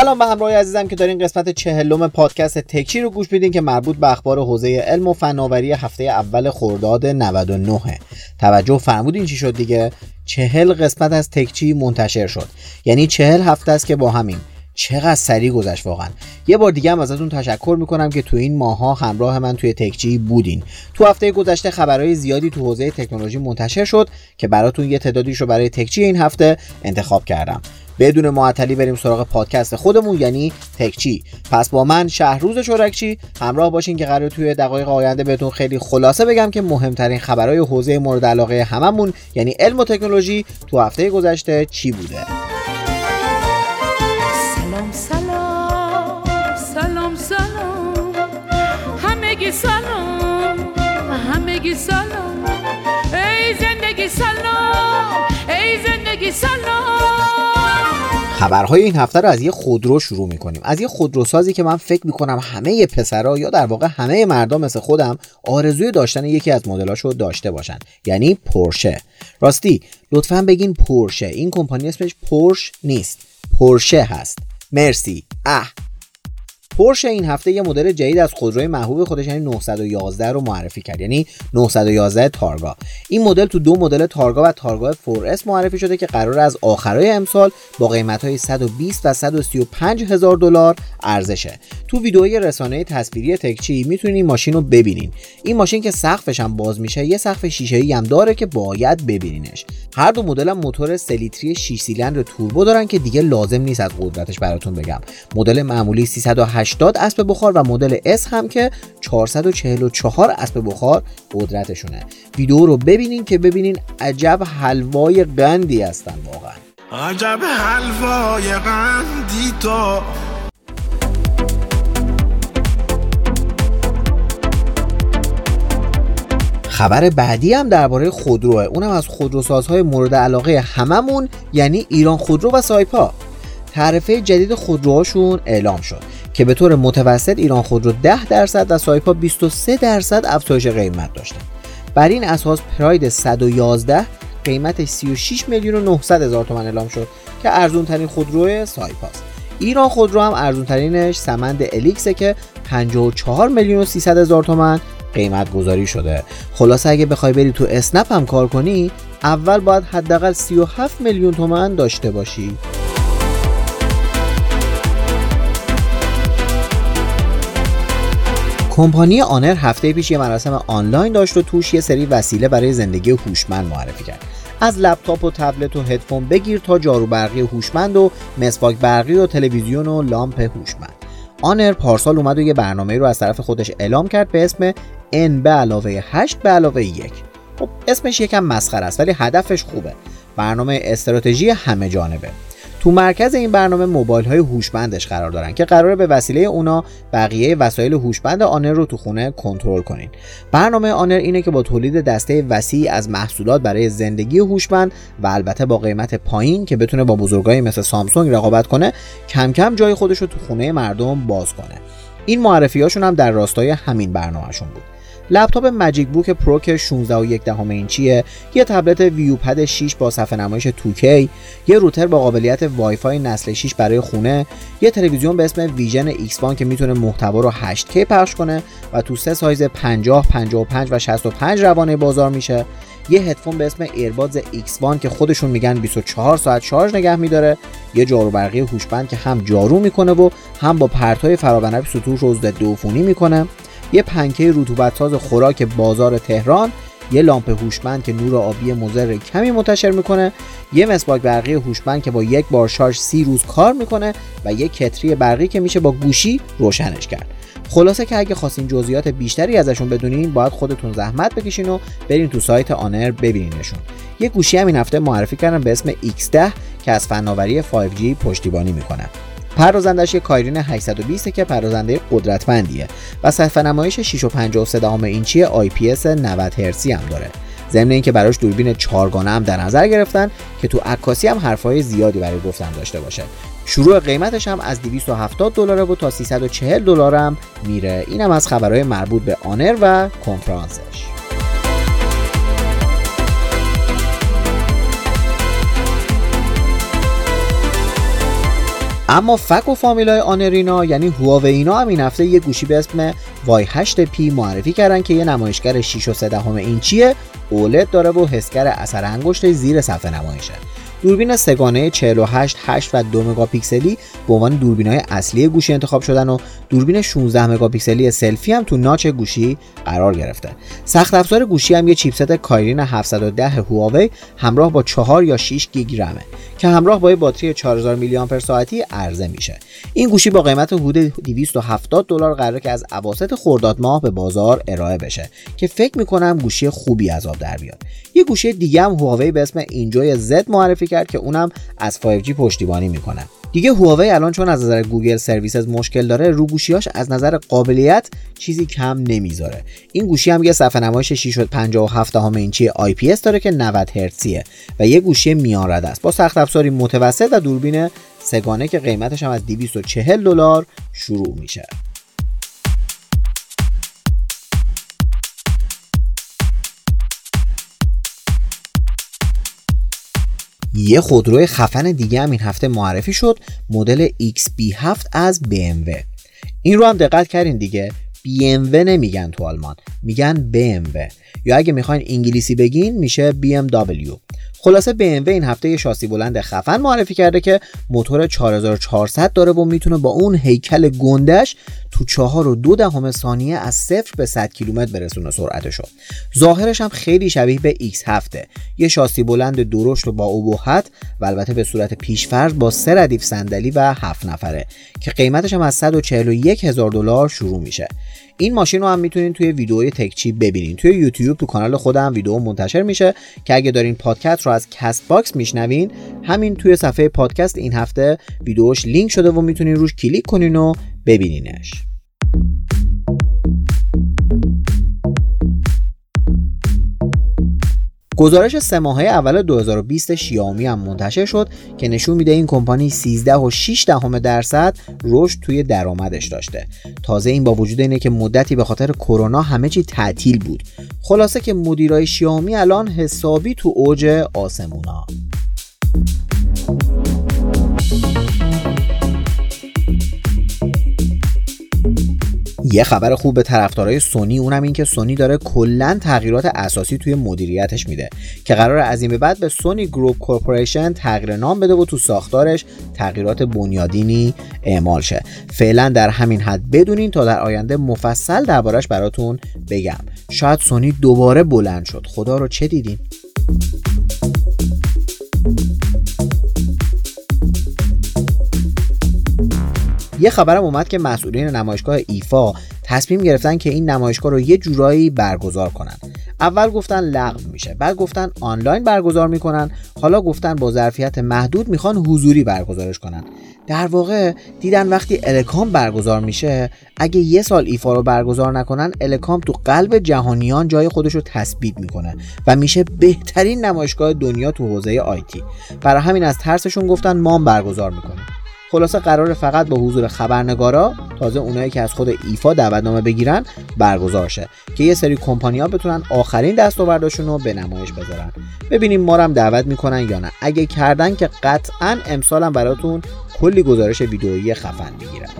سلام به همراه عزیزم که دارین قسمت چهلم پادکست تکچی رو گوش میدین که مربوط به اخبار حوزه علم و فناوری هفته اول خرداد 99 توجه فرمودین چی شد دیگه؟ چهل قسمت از تکچی منتشر شد. یعنی چهل هفته است که با همین. چقدر سریع گذشت واقعا. یه بار دیگه هم ازتون تشکر می‌کنم که تو این ماها همراه من توی تکچی بودین. تو هفته گذشته خبرهای زیادی تو حوزه تکنولوژی منتشر شد که براتون یه تعدادیش رو برای تکچی این هفته انتخاب کردم. بدون معطلی بریم سراغ پادکست خودمون یعنی تکچی پس با من شهروز شورکچی همراه باشین که قرار توی دقایق آینده بهتون خیلی خلاصه بگم که مهمترین خبرهای حوزه مورد علاقه هممون یعنی علم و تکنولوژی تو هفته گذشته چی بوده؟ سلام سلام سلام سلام. همگی سلام همگی سلام. ای زندگی سلام ای زندگی سلام. خبرهای این هفته رو از یه خودرو شروع می‌کنیم. از یه خودروسازی که من فکر می‌کنم همه پسرا یا در واقع همه مردم مثل خودم آرزوی داشتن یکی از مدلاشو داشته باشن. یعنی پورشه. راستی لطفا بگین پورشه. این کمپانی اسمش پورش نیست. پورشه هست. مرسی. اه. پورشه این هفته یه مدل جدید از خودروی محبوب خودش یعنی 911 رو معرفی کرد یعنی 911 تارگا. این مدل تو دو مدل تارگا و تارگا 4S معرفی شده که قرار از آخرای امسال با قیمت های 120 و 135 هزار دلار ارزشه. تو ویدئوی رسانه تصویری تکچی می‌تونید این ماشین رو ببینین. این ماشین که سقفش هم باز میشه یه سقف شیشه‌ای هم داره که باید ببینینش. هر دو مدل هم موتور 3 لیتری 6 سیلندر توربو دارن که دیگه لازم نیست از قدرتش براتون بگم. مدل معمولی 380 اسب بخار و مدل S هم که 444 اسب بخار قدرتشونه. ویدیو رو ببینین که ببینین عجب حلوای قندی هستن واقعا. عجب حلوای قندی تو خبر بعدی هم درباره خودروه. اونم از خودروسازهای مورد علاقه هممون یعنی ایران خودرو و سایپا. تعرفه جدید خودروهاشون اعلام شد. که به طور متوسط ایران خودرو 10 درصد و سایپا 23 درصد افزایش قیمت داشتن بر این اساس پراید 111 قیمتش 36 میلیون و 900 هزار تومان اعلام شد که ارزون ترین خودرو سایپاست ایران خودرو هم ارزون ترینش سمند الیکسه که 54 میلیون و 300 هزار تومان قیمت گذاری شده. خلاصه اگه بخوای بری تو اسنپ هم کار کنی اول باید حداقل 37 میلیون تومن داشته باشی. کمپانی آنر هفته پیش یه مراسم آنلاین داشت و توش یه سری وسیله برای زندگی هوشمند معرفی کرد. از لپتاپ و تبلت و هدفون بگیر تا جارو برقی هوشمند و مسواک برقی و تلویزیون و لامپ هوشمند. آنر پارسال اومد و یه برنامه رو از طرف خودش اعلام کرد به اسم N به علاوه 8 به علاوه 1 خب اسمش یکم مسخره است ولی هدفش خوبه. برنامه استراتژی همه جانبه. تو مرکز این برنامه موبایل های هوشمندش قرار دارن که قراره به وسیله اونا بقیه وسایل هوشمند آنر رو تو خونه کنترل کنین. برنامه آنر اینه که با تولید دسته وسیع از محصولات برای زندگی هوشمند و البته با قیمت پایین که بتونه با بزرگایی مثل سامسونگ رقابت کنه کم کم جای خودش رو تو خونه مردم باز کنه. این معرفی هاشون هم در راستای همین برنامهشون بود. لپتاپ MagicBook Pro که 16 و یک دهم اینچیه یه تبلت ViewPad 6 با صفحه نمایش 2K یه روتر با قابلیت وای فای نسل 6 برای خونه یه تلویزیون به اسم Vision X1 که می‌تونه محتوا رو 8K پخش کنه و تو سه سایز 50 55 و 65 روانه بازار میشه. یه هدفون به اسم Earbuds X1 که خودشون میگن 24 ساعت شارژ نگه میداره. یه جارو برقی هوشمند که هم جارو می‌کنه و هم با پرتای فرابنفش سطوح رو ضد عفونی می‌کنه. یه پنکه رطوبت ساز خوراک بازار تهران یه لامپ هوشمند که نور آبی مضر کمی منتشر می‌کنه یه مسواک برقی هوشمند که با یک بار شارژ سی روز کار می‌کنه و یه کتری برقی که میشه با گوشی روشنش کرد. خلاصه که اگه خواستین جزئیات بیشتری ازشون بدونین باید خودتون زحمت بکشین و برین تو سایت آنر ببینینشون. یه گوشی هم این هفته معرفی کردن به اسم X10 که از فناوری 5G پشتیبانی می‌کنه. پردازندش یک کایرین 820 که پردازنده قدرتمندیه و صفحه نمایش 6.53 اینچی IPS 90 هرتزی هم داره. ضمن اینکه براش دوربین چهارگانه هم در نظر گرفتن که تو عکاسی هم حرفهای زیادی برای گفتن داشته باشه. شروع قیمتش هم از 270 دلار و تا 340 دلار هم میره. اینم از خبرهای مربوط به آنر و کنفرانسش. اما فک و فامیلای آنر اینا یعنی هواوی اینا هم این هفته یه گوشی به اسم Y8p معرفی کردن که یه نمایشگر 6 و 3 اینچیه OLED داره و حسگر اثر انگشت زیر صفحه نمایشه. دوربین سه‌گانه 48 8 و 2 مگاپیکسلی به عنوان دوربین های اصلی گوشی انتخاب شدن و دوربین 16 مگاپیکسلی سلفی هم تو notch گوشی قرار گرفته سخت افزار گوشی هم یه chipset Kirin 710 هواوی همراه با 4 یا 6 گیگ رمه که همراه با یه باتری 4000 میلی آمپر ساعتی عرضه میشه. این گوشی با قیمت حدود 270 دلار قراره که از اواسط خرداد ماه به بازار ارائه بشه که فکر می‌کنم گوشی خوبی از آب در بیاد. یه گوشی دیگه هم هواوی به اسم Enjoy Z معرفی کرد که اونم از 5G پشتیبانی می‌کنه. دیگه هواوی الان چون از نظر Google services مشکل داره رو گوشیاش از نظر قابلیت چیزی کم نمی‌ذاره. این گوشی هم یه صفحه نمایش 657 اینچی پی داره که 90 هرتزیه و یه گوشی میان رد است. با سخت افزاری متوسط و دوربین سگانه که قیمتش هم از 240 دلار شروع میشه. یه خودروی خفن دیگه هم این هفته معرفی شد مدل XB7 از BMW این رو هم دقت کردین دیگه. BMW نمیگن تو آلمان میگن BMW یا اگه می‌خواین انگلیسی بگین میشه BMW خلاصه BMW این هفته یه شاسی بلند خفن معرفی کرده که موتور 4400 داره و می‌تونه با اون هیکل گندش تو چهار و دو دهم ثانیه از صفر به 100 کیلومتر برسونه سرعتشو. ظاهرش هم خیلی شبیه به X7 یه شاسی بلند درشت و با ابهت و البته به صورت پیشفرض با سه ردیف صندلی و هفت نفره که قیمتش هم از 141 هزار دلار شروع میشه. این ماشین رو هم می‌تونین توی ویدیوی تکچی ببینین. توی یوتیوب تو کانال خودم ویدیو منتشر میشه که اگه دارین پادکست رو از Castbox میشنوین همین توی صفحه پادکست این هفته ویدیوش لینک شده و می‌تونین روش کلیک کنین و ببینینش. گزارش سه ماهه اول 2020 شیائومی هم منتشر شد که نشون میده این کمپانی 13 و 6 دهم درصد رشد توی درآمدش داشته. تازه این با وجود اینه که مدتی به خاطر کرونا همه چی تعطیل بود. خلاصه که مدیرای شیائومی الان حسابی تو اوج آسمونا. یه خبر خوب به طرفدارای سونی اونم این که سونی داره کلا تغییرات اساسی توی مدیریتش میده که قرار از این به بعد به سونی گروپ کورپوریشن تغییر نام بده و تو ساختارش تغییرات بنیادینی اعمال شه. فعلا در همین حد بدونین تا در آینده مفصل دربارش براتون بگم. شاید سونی دوباره بلند شد. خدا رو چه دیدین؟ یه خبرم اومد که مسئولین نمایشگاه ایفا تصمیم گرفتن که این نمایشگاه رو یه جورایی برگزار کنن. اول گفتن لغو میشه بعد گفتن آنلاین برگزار می‌کنن. حالا گفتن با ظرفیت محدود می‌خوان حضوری برگزارش کنن. در واقع دیدن وقتی الکام برگزار میشه اگه یه سال ایفا رو برگزار نکنن الکام تو قلب جهانیان جای خودش رو تثبیت می‌کنه و میشه بهترین نمایشگاه دنیا تو حوزه آیتی برای همین از ترسشون گفتن ما برگزار می‌کنیم. خلاصه قرار فقط با حضور خبرنگارا تازه اونایی که از خود ایفا دعوتنامه بگیرن برگزار شه که یه سری کمپانیا بتونن آخرین دستاوردشون رو به نمایش بذارن. ببینیم ما هم دعوت می‌کنن یا نه. اگه کردن که قطعا امسالم براتون کلی گزارش ویدئویی خفن می‌گیرن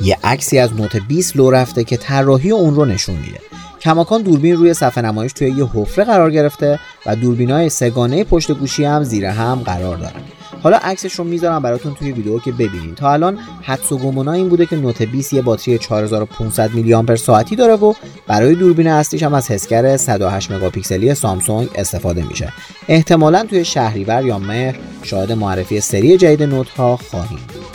یه عکسی از نوت 20 لو رفته که طراحی اون رو نشون میده. کماکان دوربین روی صفحه نمایش توی یه حفره قرار گرفته و دوربین های سگانه پشت گوشی هم زیر هم قرار دارن. حالا عکسش رو می‌ذارم براتون توی ویدیو که ببینید تا الان حدس و گمونا این بوده که نوت 20 یه باتری 4500 میلی آمپر ساعتی داره و برای دوربین اصلیش هم از حسگر 108 مگاپیکسلی سامسونگ استفاده میشه. احتمالا توی شهریور یا مهر شاهد معرفی سری جدید نوت ها خواهیم بود.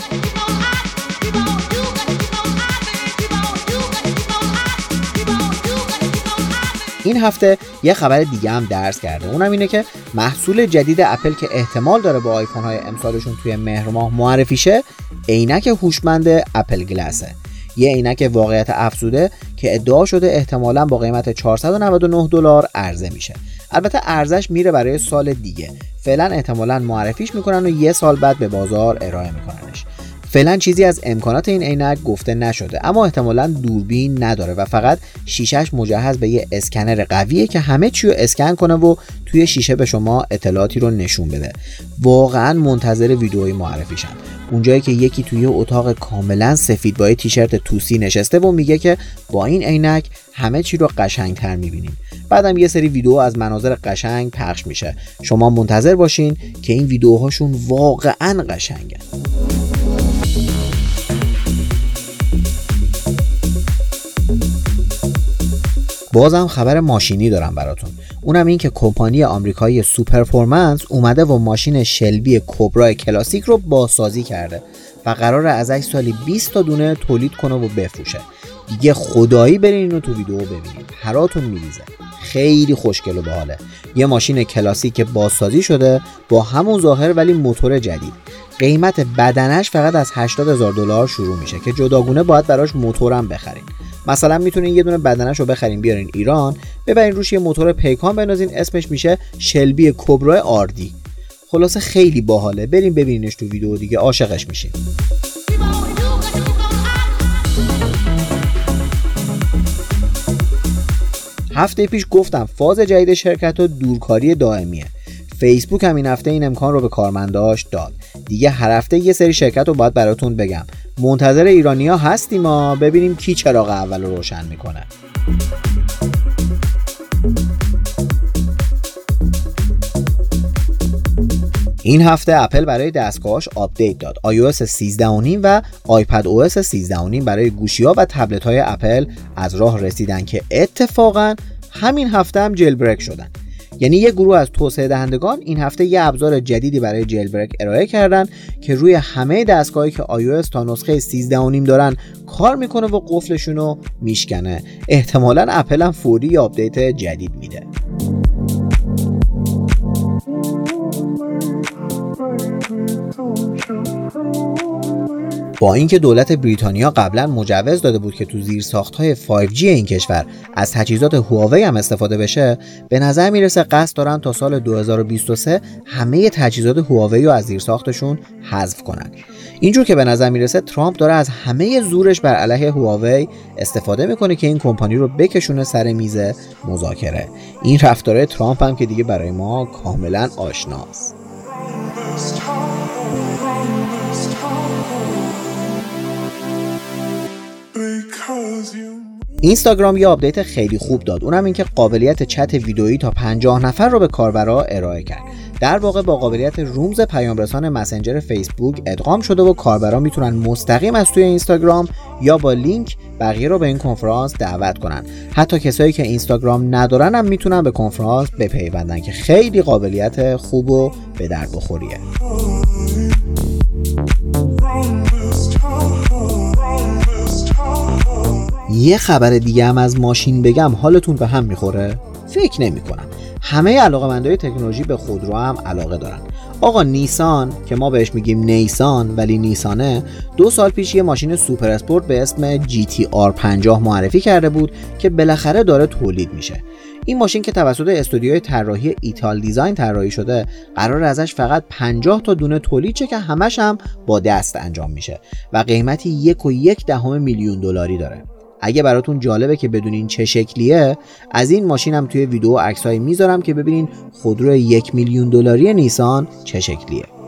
این هفته یه خبر دیگه هم درس کرده. اونم اینه که محصول جدید اپل که احتمال داره با آیفون های امسالشون توی مهر ماه معرفی شه عینک هوشمند اپل گلاسه. یه عینک واقعیت افزوده که ادعا شده احتمالا با قیمت 499 دلار عرضه میشه. البته ارزش میره برای سال دیگه. فعلا احتمالا معرفیش می‌کنن و یه سال بعد به بازار ارائه میکننش. فعلا چیزی از امکانات این عینک گفته نشده اما احتمالا دوربین نداره و فقط شیشش مجهز به یه اسکنر قویه که همه چی رو اسکن کنه و توی شیشه به شما اطلاعاتی رو نشون بده. واقعا منتظر ویدئوی معرفیشم اونجایی که یکی توی اتاق کاملا سفید با تیشرت توسی نشسته و میگه که با این عینک همه چی رو قشنگتر می‌بینیم. بعدم یه سری ویدیو از مناظر قشنگ پخش میشه. شما منتظر باشین که این ویدیوهاشون واقعا قشنگن. بازم خبر ماشینی دارم براتون. اونم این که کمپانی آمریکایی Superformance اومده و ماشین Shelby Cobra کلاسیک رو بازسازی کرده و قرار ازش سالی 20 تا دونه تولید کنه و بفروشه. دیگه خدایی برین اینو تو ویدیو ببینید پراتون میریزه. خیلی خوشگل و باحاله. یه ماشین کلاسیک بازسازی شده با همون ظاهر ولی موتور جدید. قیمت بدنش فقط از 80 هزار دلار شروع میشه که جداگونه باید براش موتورم بخرین. مثلا می‌تونین یه دونه بدنش رو بخرین بیارین ایران ببرین روش یه موتور پیکان بنازین اسمش میشه شلبی کبرا آردی. خلاصه خیلی باحاله. بریم ببینینش تو ویدیو دیگه. عاشقش میشین. هفته پیش گفتم فاز جدید شرکت ها دورکاری دائمیه. فیسبوک هم این هفته این امکان رو به کارمنداش داد. دیگه هر هفته یه سری شرکت رو باید براتون بگم. منتظر ایرانیا هستیم ما ببینیم کی چراغ اول رو روشن می‌کنه. این هفته اپل برای دستگاهاش آپدیت داد. iOS 13.5 و iPadOS 13.5 برای گوشی ها و تبلت های اپل از راه رسیدن که اتفاقا همین هفته هم jailbreak شدن. یعنی یه گروه از توسعه دهندگان این هفته یه ابزار جدیدی برای jailbreak ارائه کردن که روی همه دستگاهی که iOS تا نسخه 13.5 دارن کار می‌کنه و قفلشون رو میشکنه. احتمالا اپل هم فوری آپدیت جدید میده. با اینکه دولت بریتانیا قبلا مجوز داده بود که تو زیرساخت های 5G این کشور از تجهیزات هواوی هم استفاده بشه به نظر می‌رسه قصد دارن تا سال 2023 همه تجهیزات هواوی رو از زیر ساختشون حذف کنن. اینجور که به نظر می‌رسه ترامپ داره از همه زورش بر علیه هواوی استفاده می‌کنه که این کمپانی رو بکشونه سر میز مذاکره. این رفتار ترامپ هم که دیگه برای ما کاملا آشناست. اینستاگرام یه آپدیت خیلی خوب داد. اونم اینکه قابلیت چت ویدئویی تا 50 نفر رو به کاربرا ارائه کرد. در واقع با قابلیت رومز پیامرسان مسنجر فیسبوک ادغام شده و کاربرا می‌تونن مستقیم از توی اینستاگرام یا با لینک بقیه رو به این کنفرانس دعوت کنن. حتی کسایی که اینستاگرام ندارن هم می‌تونن به کنفرانس بپیوندن که خیلی قابلیت خوب و به درد بخوریه. یه خبر دیگه هم از ماشین بگم حالتون به هم می‌خوره؟ فکر نمی کنم همه علاقه‌مندای تکنولوژی به خودرو هم علاقه دارن. آقا نیسان که ما بهش میگیم نیسان ولی نیسانه دو سال پیش یه ماشین سوپر اسپورت به اسم GTR 50 معرفی کرده بود که بالاخره داره تولید میشه. این ماشین که توسط استودیوی طراحی ایتال دیزاین طراحی شده قراره ازش فقط 50 تا دونه تولید شه که همش هم با دست انجام میشه و قیمتی یک و یک دهم میلیون دلاری داره. اگه براتون جالبه که بدونین چه شکلیه از این ماشین هم توی ویدیو عکسایی می‌ذارم که ببینین خودرو یک میلیون دلاری نیسان چه شکلیه.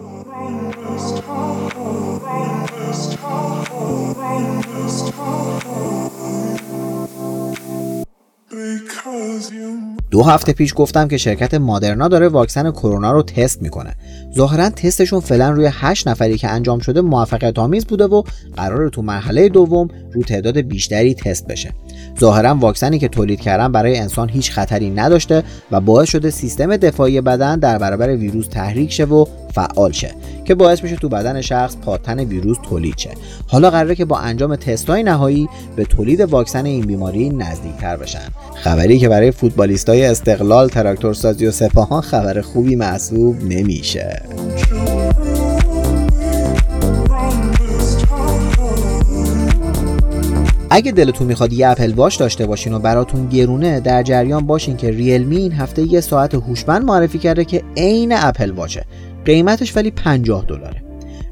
دو هفته پیش گفتم که شرکت مادرنا داره واکسن کرونا رو تست می‌کنه. ظاهرا تستشون فعلا روی 8 نفری که انجام شده موفقیت آمیز بوده و قرار تو مرحله دوم رو تعداد بیشتری تست بشه. ظاهرا واکسنی که تولید کردن برای انسان هیچ خطری نداشته و باعث شده سیستم دفاعی بدن در برابر ویروس تحریک شه و فعال شه که باعث میشه تو بدن شخص پاتن ویروس تولید شه. حالا قراره که با انجام تستای نهایی به تولید واکسن این بیماری نزدیکتر بشن. خبری که برای فوتبالیستای استقلال تراکتورسازی و سپاهان خبر خوبی محسوب نمیشه. اگه دلتون می‌خواد یه اپل واش داشته باشین و براتون گرونه در جریان باشین که ریلمی این هفته یه ساعت هوشمند معرفی کرده که عین اپل واشه قیمتش ولی 50 دلاره.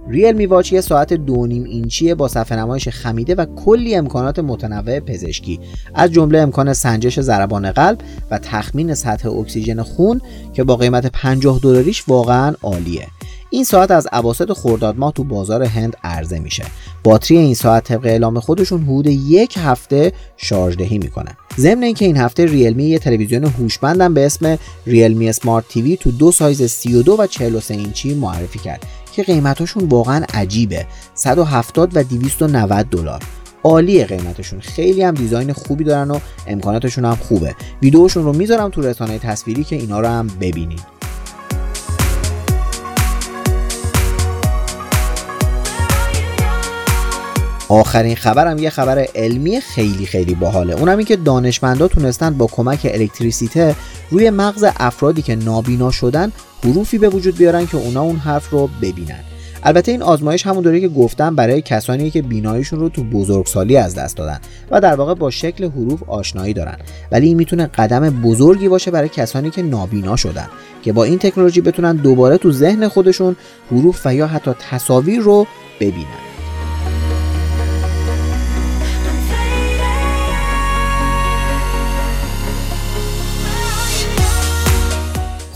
ریل واچ یه ساعت دو نیم اینچیه با صفحه نمایش خمیده و کلی امکانات متنوع پزشکی. از جمله امکان سنجش ضربان قلب و تخمین سطح اکسیژن خون که با قیمت 50 دلاریش واقعا عالیه. این ساعت از اواسط خرداد ماه تو بازار هند عرضه میشه. باتری این ساعت طبق اعلام خودشون حدود یک هفته شارژدهی می‌کنه. ضمن اینکه این هفته ریلمی یه تلویزیون هوشمندم به اسم ریلمی سمارت تیوی تو دو سایز 32 و 43 اینچی معرفی کرد که قیمتاشون واقعا عجیبه. 170 و 290 دلار. عالیه قیمتشون. خیلی هم دیزاین خوبی دارن و امکاناتشون هم خوبه. ویدیوشون رو می‌ذارم تو رسانه تصویری که اینا رو هم ببینید آخرین خبرم یه خبر علمی خیلی خیلی باحاله. اونم این که دانشمندا تونستن با کمک الکتریسیته روی مغز افرادی که نابینا شدن حروفی به وجود بیارن که اونا اون حرف رو ببینن. البته این آزمایش همون داره که گفتم برای کسانی که بیناییشون رو تو بزرگسالی از دست دادن و در واقع با شکل حروف آشنایی دارن. ولی این می‌تونه قدم بزرگی باشه برای کسانی که نابینا شدن که با این تکنولوژی بتونن دوباره تو ذهن خودشون حروف و یا حتی تصاویر رو ببینن.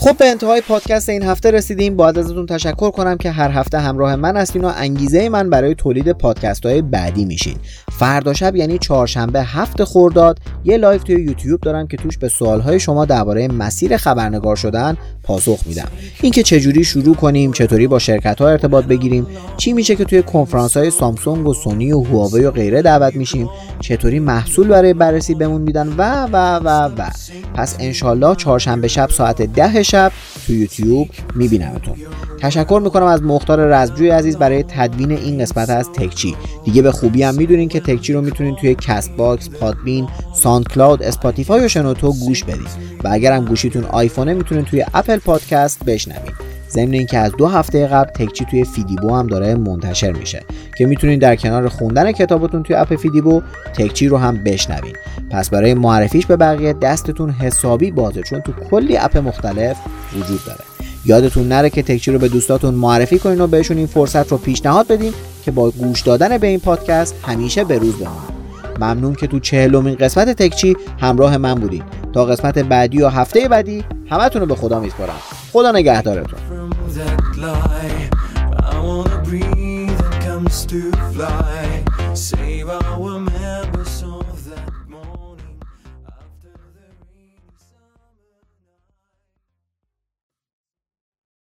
خب به انتهای پادکست این هفته رسیدیم. باید ازتون تشکر کنم که هر هفته همراه من هستین و انگیزه من برای تولید پادکست های بعدی میشین. فردا شب یعنی چهارشنبه هفت خرداد یه لایو توی یوتیوب دارم که توش به سوالهای شما درباره مسیر خبرنگار شدن پاسخ میدم. اینکه چجوری شروع کنیم چطوری با شرکت ها ارتباط بگیریم چی میشه که توی کنفرانس های سامسونگ و سونی و هواوی و غیره دعوت میشیم چطوری محصول برای بررسی بهمون میدن و و و و. پس انشالله چهارشنبه شب ساعت ده شب تو یوتیوب میبینمتون. تشکر می‌کنم از مختار رزمجوی عزیز برای تدوین این قسمت از تکچی. دیگه به خوبی هم می‌دونین که تکچی رو می‌تونین توی کست باکس، پادبین، ساند کلاود، اسپاتیفای و شنوتو گوش بدید و اگر هم گوشیتون آیفونه می‌تونین توی اپل پادکست بشنوید ضمن اینکه از دو هفته قبل تکچی توی فیدیبو هم داره منتشر میشه. که می‌تونید در کنار خوندن کتابتون توی اپ فیدیبو تکچی رو هم بشنوین. پس برای معرفیش به بقیه دستتون حسابی بازه چون تو کلی اپ مختلف وجود داره. یادتون نره که تکچی رو به دوستاتون معرفی کنین و بهشون این فرصت رو پیشنهاد بدین که با گوش دادن به این پادکست همیشه به روز بمونن. ممنون که تو چهلمین قسمت تکچی همراه من بودین. تا قسمت بعدی و هفته بعدی همتون رو به خدا میسپارم. خدا نگهدارتون. fly. I wanna breathe and come to fly. Say